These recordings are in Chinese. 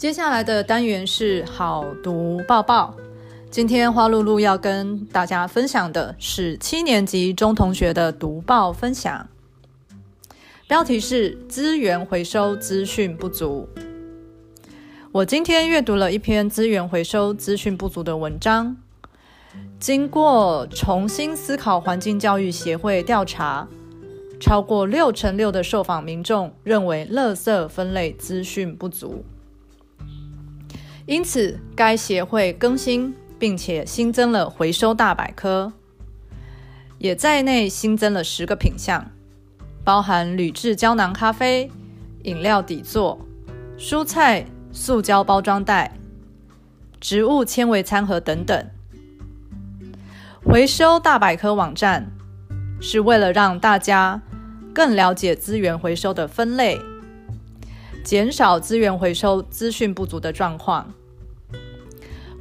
接下来的单元是好读报报。今天花露露要跟大家分享的是七年级中同学的读报分享，标题是“资源回收资讯不足”。我今天阅读了一篇资源回收资讯不足的文章，经过重新思考环境教育协会调查，超过六成六的受访民众认为垃圾分类资讯不足，因此该协会更新。并且新增了回收大百科，也在内新增了十个品项，包含铝制胶囊咖啡、饮料底座、蔬菜塑胶包装袋、植物纤维餐盒等等。回收大百科网站是为了让大家更了解资源回收的分类，减少资源回收资讯不足的状况。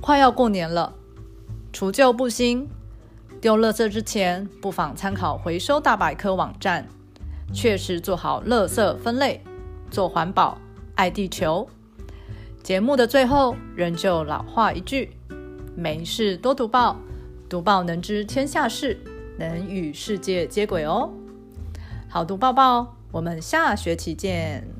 快要过年了，除旧布新，丢垃圾之前不妨参考回收大百科网站，确实做好垃圾分类，做环保，爱地球。节目的最后，仍旧老话一句：没事多读报，读报能知天下事，能与世界接轨哦。好读报报，我们下学期见。